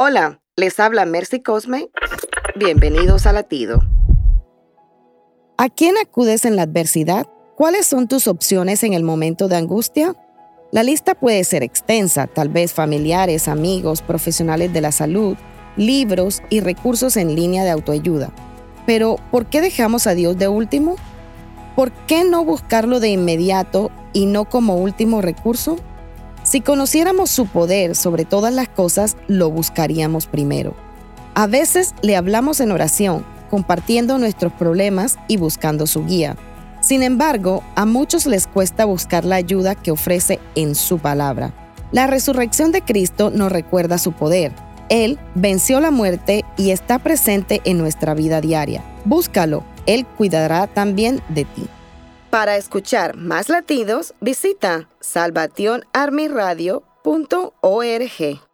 Hola, les habla Mercy Cosme. Bienvenidos a Latido. ¿A quién acudes en la adversidad? ¿Cuáles son tus opciones en el momento de angustia? La lista puede ser extensa, tal vez familiares, amigos, profesionales de la salud, libros y recursos en línea de autoayuda. Pero, ¿por qué dejamos a Dios de último? ¿Por qué no buscarlo de inmediato y no como último recurso? Si conociéramos su poder sobre todas las cosas, lo buscaríamos primero. A veces le hablamos en oración, compartiendo nuestros problemas y buscando su guía. Sin embargo, a muchos les cuesta buscar la ayuda que ofrece en su palabra. La resurrección de Cristo nos recuerda su poder. Él venció la muerte y está presente en nuestra vida diaria. Búscalo, Él cuidará también de ti. Para escuchar más latidos, visita salvationarmyradio.org.